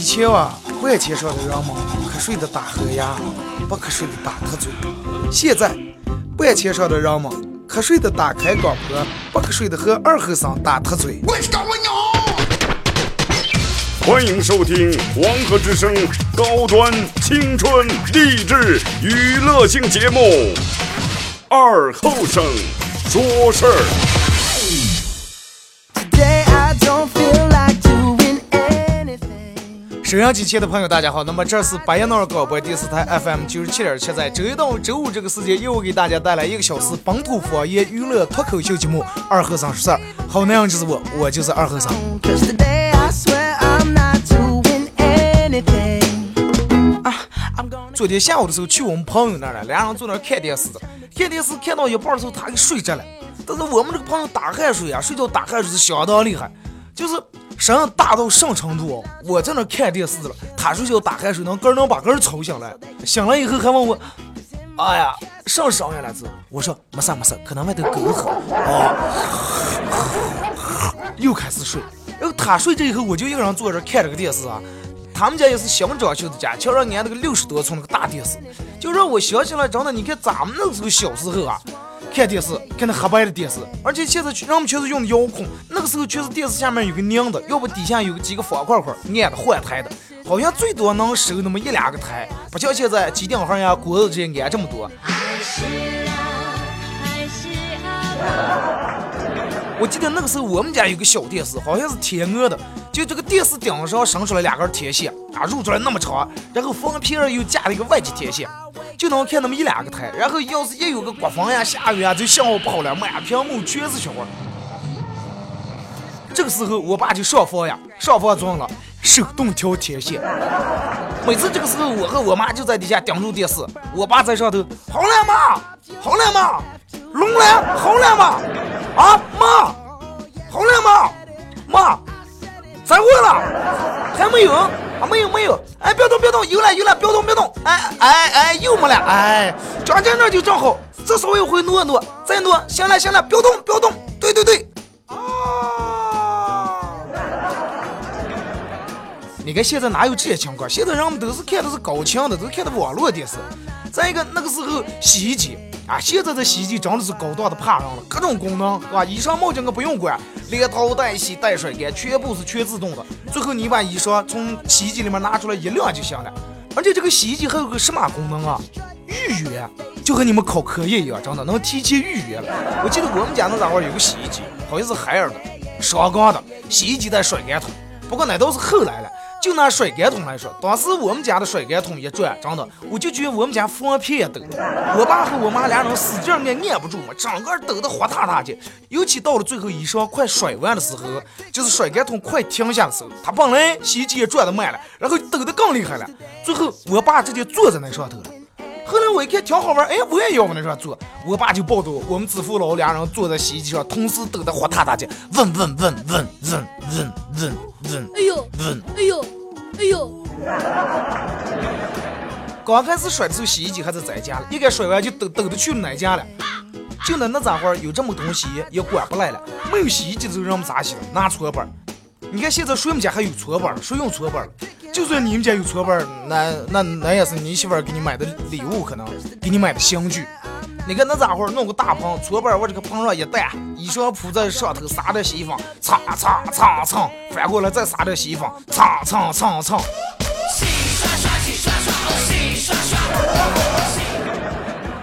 以前啊，万千上的人们瞌睡的打呵牙，不瞌睡的打瞌嘴。现在，万千上的人们瞌睡的打开广播，不瞌睡的和二和尚打瞌嘴。欢迎收听黄河之声高端青春励志娱乐性节目《二后生说事儿》。收音机前的朋友，大家好。那么这是白彦淖尔广播电视台 FM 九十七点七，在周一到周五这个时间，又给大家带来一个小时本土方言娱乐脱口秀节目《二和尚说事儿》。好男人就是我，我就是二和尚。Uh, 昨天下午的时候去我们朋友那儿了，俩人坐那儿看电视，看电视看到一半的时候，他给睡着了。但是我们这个朋友打鼾睡啊，睡觉打鼾睡是相当厉害，就是声音大到什么程度？我在那看电视了，他睡觉打鼾水能根能把根儿吵醒来，醒了以后还问我，哎呀，上声音来着？我说没事没事，可能外头狗吼。哦，又开始睡。然后他睡着以后，我就一个人坐这看这个电视啊。他们家也是新装修的家，瞧让俺那个六十多寸那个大电视，就让我想起来，真的，你看咱们那时候小时候啊，看电视看那黑白的电视，而且现在人们全是用的遥控，那个时候全是电视下面有个拧的，要不底下有几个方块块按的换台的，好像最多能收那么一两个台，不像现在机顶盒呀、锅子这些按这么多。我记得那个时候我们家有个小电视，好像是天鹅的，就这个电视顶上伸出来两根天线啊，露出来那么长，然后封皮儿又加了一个外接天线，就能看那么一两个台。然后要是一有个刮风呀、下雨啊，就信号不好了，满屏幕全是雪花。这个时候我爸就上房呀，上房装了手动调天线。每次这个时候，我和我妈就在底下盯住电视，我爸在上头，好了吗？好了吗？龙了，好了吗？啊，妈，好了吗？妈，再问了，还没有？啊，没有没有，哎，别动别动，有了有了，别动别动，哎哎哎，又没了，哎，装在那就正好，这稍微会挪挪，再挪，行了行了，别动别动，对对对，啊。你看现在哪有这些情况？现在人们都是看的是高清的，都看的网络电视。再一个，那个时候洗衣机啊，现在的洗衣机真的是高档的怕人了，各种功能，是吧？衣裳毛巾我不用管，连淘带洗带甩干，全部是全自动的。最后你把衣裳从洗衣机里面拿出来一晾就行了。而且这个洗衣机还有个什么功能啊？预约，就和你们考科研一样，真的能提前预约了。我记得我们家那家伙有个洗衣机，好像是海尔的，双缸的洗衣机带甩干筒，不过那都是后来了。就拿甩干桶来说，当时我们家的甩干桶一转，真的，我就觉得我们家放屁也抖。我爸和我妈俩人使劲按，按不住嘛，整个抖得火塌塌的。尤其到了最后衣裳快甩完的时候，就是甩干桶快停下的时候，他本来洗衣机也转得慢了，然后抖得更厉害了。最后我爸直接坐在那上头了。后来我一看挺好玩，哎，我也要往那上坐。我爸就抱着我，我们子父老俩人坐在洗衣机上，同时抖得活塌塌的，嗡嗡嗡嗡嗡嗡嗡嗡。哎呦，嗡。哎呦，哎呦，刚开始甩的时候，洗衣机还在咱家了，一该甩完就抖抖的去哪家了。就那那咋会儿有这么东西也管不来了。没有洗衣机的时候，让我们咋洗的？拿搓板儿。你看现在谁们家还有搓板儿？谁用搓板儿了？就算你们家有搓板，那那那也是你媳妇儿给你买的礼物，可能给你买的新具。你看那家伙弄个大盆，搓板儿往这个盆上一担，衣裳铺在上头，撒点洗衣粉，蹭蹭蹭蹭，翻过来再撒点洗衣粉，蹭蹭蹭蹭。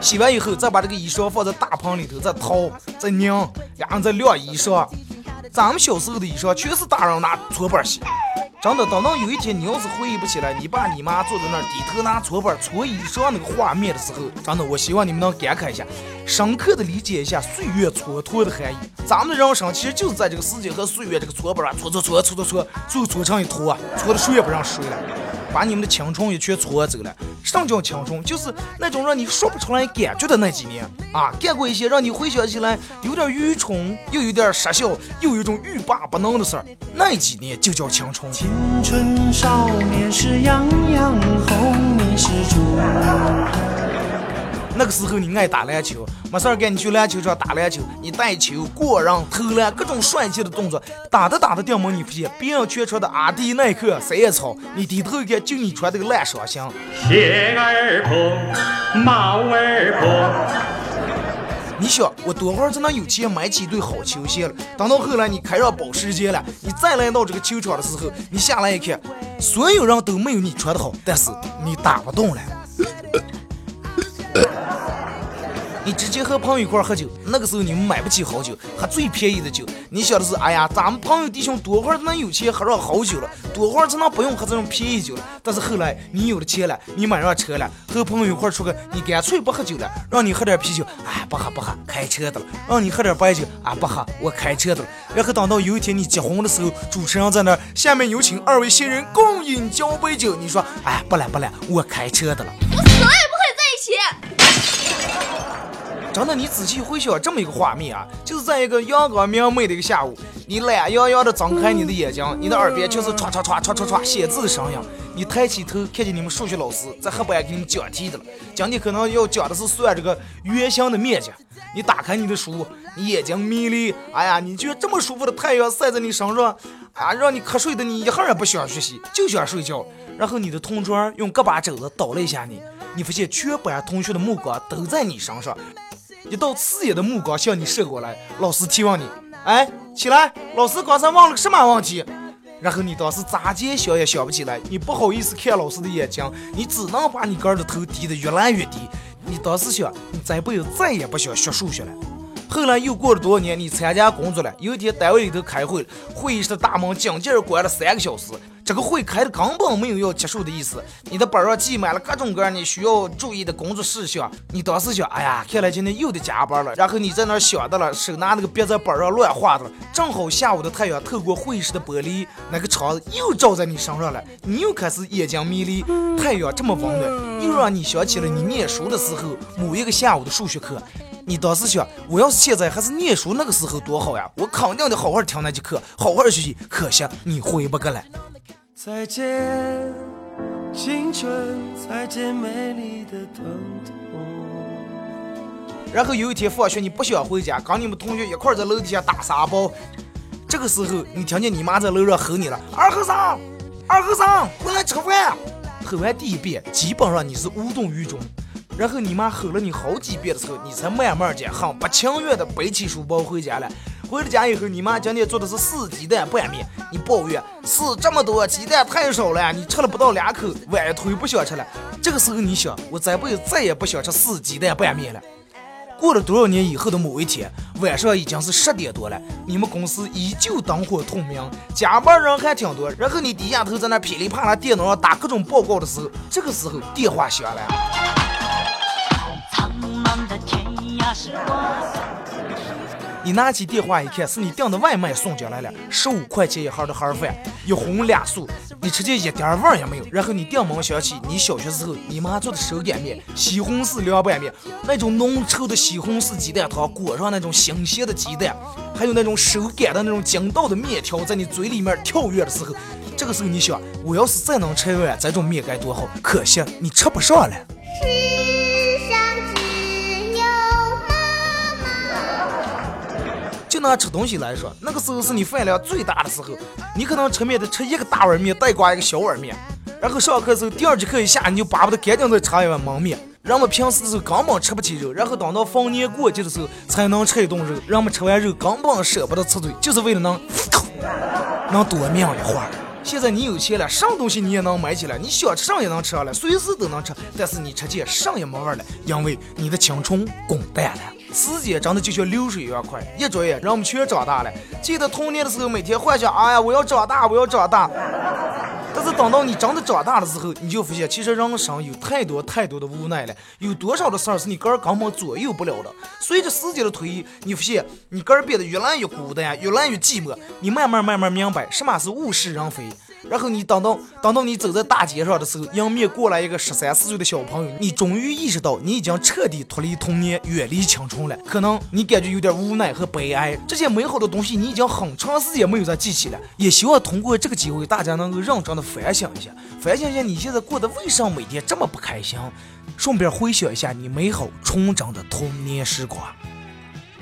洗完以后，再把这个衣裳放在大盆里头，再掏，再拧，然后再晾衣裳。咱们小时候的衣裳全是大人拿搓板洗。真的，等到有一天你要是回忆不起来，你爸你妈坐在那儿低头拿搓板搓衣裳那个画面的时候，真的，我希望你们能感慨一下，深刻的理解一下岁月蹉跎的含义。咱们的人生其实就是在这个时间和岁月这个搓板啊，搓搓搓搓搓搓，就搓成一坨，搓的谁也不让谁了。把你们的青春也全搓走了。什么叫青春？就是那种让你说不出来感觉的那几年啊，干过一些让你回想起来有点愚蠢，又有点傻笑，又有一种欲罢不能的事儿。那几年就叫青春。青春少年是样样红，你是猪。那个时候你爱打篮球，没事儿干你去篮球场打篮球，你带球、过人、投篮，各种帅气的动作，打着打着掉门，你发现别人全穿的阿迪耐克、三叶草，你低头一看，就你穿这个烂双星。鞋儿破，帽儿破。你想，我多会儿才能有钱买几对好球鞋了？等到后来你开上保时捷了，你再来到这个球场的时候，你下来一看，所有人都没有你穿的好，但是你打不动了。你直接和朋友一块喝酒，那个时候你们买不起好酒，喝最便宜的酒。你想的是，哎呀，咱们朋友弟兄多会儿才能有钱喝上好酒了？多会儿才能不用喝这种便宜酒了？但是后来你有了钱了，你买上车了，和朋友一块出去，你干脆不喝酒了，让你喝点啤酒，哎，不喝不喝，开车的了；让你喝点白酒，啊，不喝，我开车的了。然后等到有一天你结婚的时候，主持人在那，下面有请二位新人共饮交杯酒，你说，哎，不了不了，我开车的了。我死了也不和你在一起。真的，你仔细回想这么一个画面啊，就是在一个阳光明媚的一个下午，你懒洋洋的睁开你的眼睛，你的耳边就是唰唰唰唰唰唰写字的声音。你抬起头，看见你们数学老师在黑板给你讲题的了。讲题可能要讲的是算这个圆形的面积。你打开你的书，你眼睛迷离，哎呀，你觉得这么舒服的太阳晒在你身上，啊，让你瞌睡的你一会儿也不想学习，就想睡觉。然后你的同桌用胳膊肘子捣了一下你，你发现全班同学的目光都在你身上。一道刺眼的目光向你射过来，老师提问你：“哎，起来！老师刚才问了个什么问题？”然后你当时咋接想也想不起来，你不好意思看老师的眼睛，你只能把你个儿的头低得越来越低。你当时想，你这辈子再也不想学数学了。后来又过了多少年，你参加工作了，有一天单位里头开会，会议室的大门紧接着关了三个小时。这个会开的根本没有要结束的意思，你的本上记满了各种各样你需要注意的工作事项。你当时想，哎呀，看来今天又得加班了。然后你在那想的了，手拿那个笔在本上乱画的了。正好下午的太阳透过会议室的玻璃，那个窗子又照在你身上了，你又开始眼睛迷离。太阳这么温暖，又让你想起了你念书的时候某一个下午的数学课。你当时想，我要是现在还是念书那个时候多好呀！我肯定得好好听那节课，好好学习。可惜你回不过来。再见，青春，再见美丽的疼痛。然后有一天放学，你不想回家，跟你们同学一块在楼底下打沙包。这个时候，你听见你妈在楼上吼你了：“二和尚，二和尚，回来吃饭！”吼完第一遍，基本上你是无动于衷。然后你妈吼了你好几遍的时候，你才慢慢的、很不情愿的背起书包回家了。回了家以后，你妈今天做的是四鸡蛋拌面，你抱怨四这么多鸡蛋太少了，你吃了不到两口，晚腿不想吃了。这个时候你想，我这辈子再也不想吃四鸡蛋拌面了。过了多少年以后的某一天，晚上已经是十点多了，你们公司依旧灯火通明，加班人还挺多。然后你低下头在那噼里啪啦电脑上打各种报告的时候，这个时候电话响了。你拿起电话一看，是你订的外卖送进来了，十五块钱一盒的盒饭，一荤两素，你吃见一点味儿也没有。然后你电门响起，你小学时候你妈做的手擀面，西红柿凉拌面，那种浓稠的西红柿鸡蛋汤，裹上那种新鲜的鸡蛋，还有那种手擀的那种筋道的面条，在你嘴里面跳跃的时候，这个时候你想，我要是再能吃一碗这种面该多好。可惜你吃不上了。拿吃东西来说，那个时候是你饭量最大的时候，你可能吃面得吃一个大碗面，带挂一个小碗面。然后上课时候，第二节课一下，你就巴不得赶紧再吃一碗焖面。人们平时的时候根本吃不起肉，然后等到逢年过节的时候才能吃一顿肉。人们吃完肉根本舍不得吃嘴，就是为了能能多命一会儿。现在你有钱了，什么东西你也能买起来，你想吃上也能吃上了，随时都能吃。但是你吃起上也没味了，因为你的青春滚蛋了。时间真的就像流水一样快，一转眼，人们全长大了。记得童年的时候，每天幻想，哎呀，我要长大，我要长大。但是等到你真的长大的时候，你就发现，其实人生有太多太多的无奈了。有多少的事儿是你个儿根本左右不了的。随着时间的推移，你发现你个儿变得越来越孤单，越来越寂寞。你慢慢慢慢明白，什么是物是人非。然后你等到，等到你走在大街上的时候，迎面过来一个十三四岁的小朋友。你终于意识到，你已经彻底脱离童年，远离青春了。可能你感觉有点无奈和悲哀，这些美好的东西你已经很长时间没有再记起了。也希望通过这个机会，大家能够认真的反省一下，反省一下你现在过得为什么每天这么不开心。顺便回想一下你美好纯真的童年时光。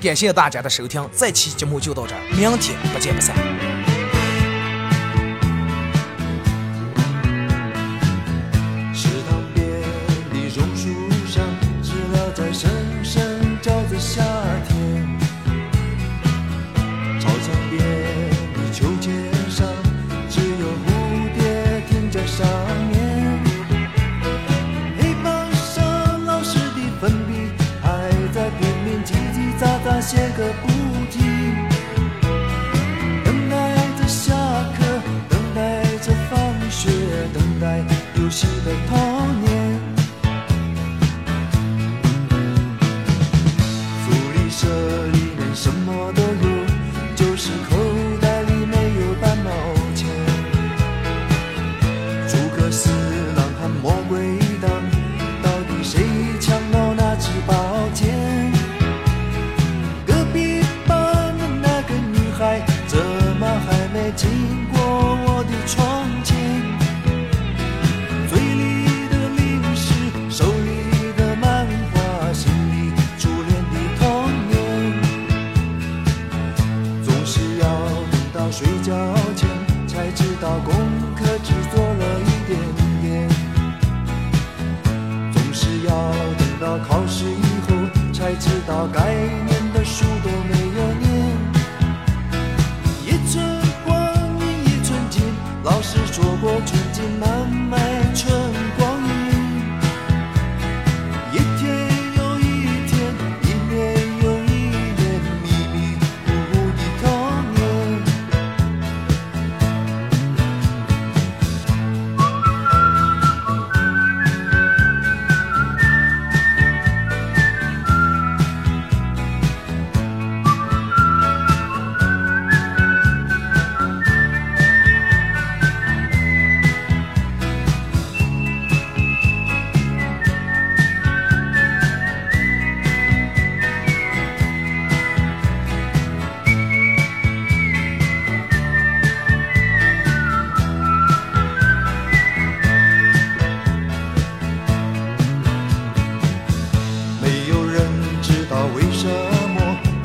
感谢大家的收听，这期节目就到这儿，明天不见不散。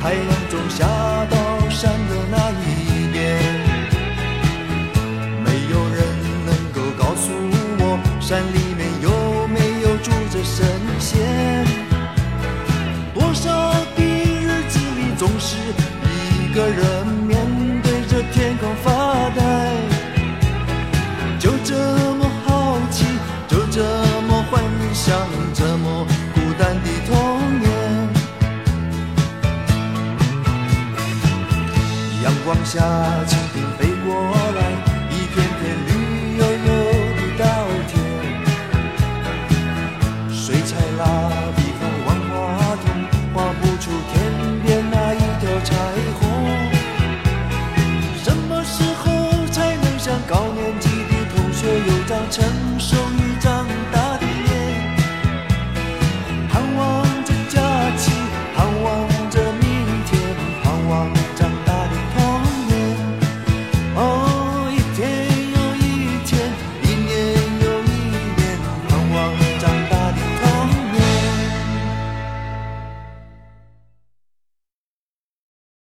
太阳总下到山的那一边。没有人能够告诉我山里面有没有住着神仙。多少的日子里总是一个人面对着天空发呆。就这么好奇就这么幻想着种下蜻蜓飞过来，一片片绿油油的稻田，水彩蜡笔和万花筒，画不出天边那一条彩虹，什么时候才能像高年级的同学有张成熟与长大？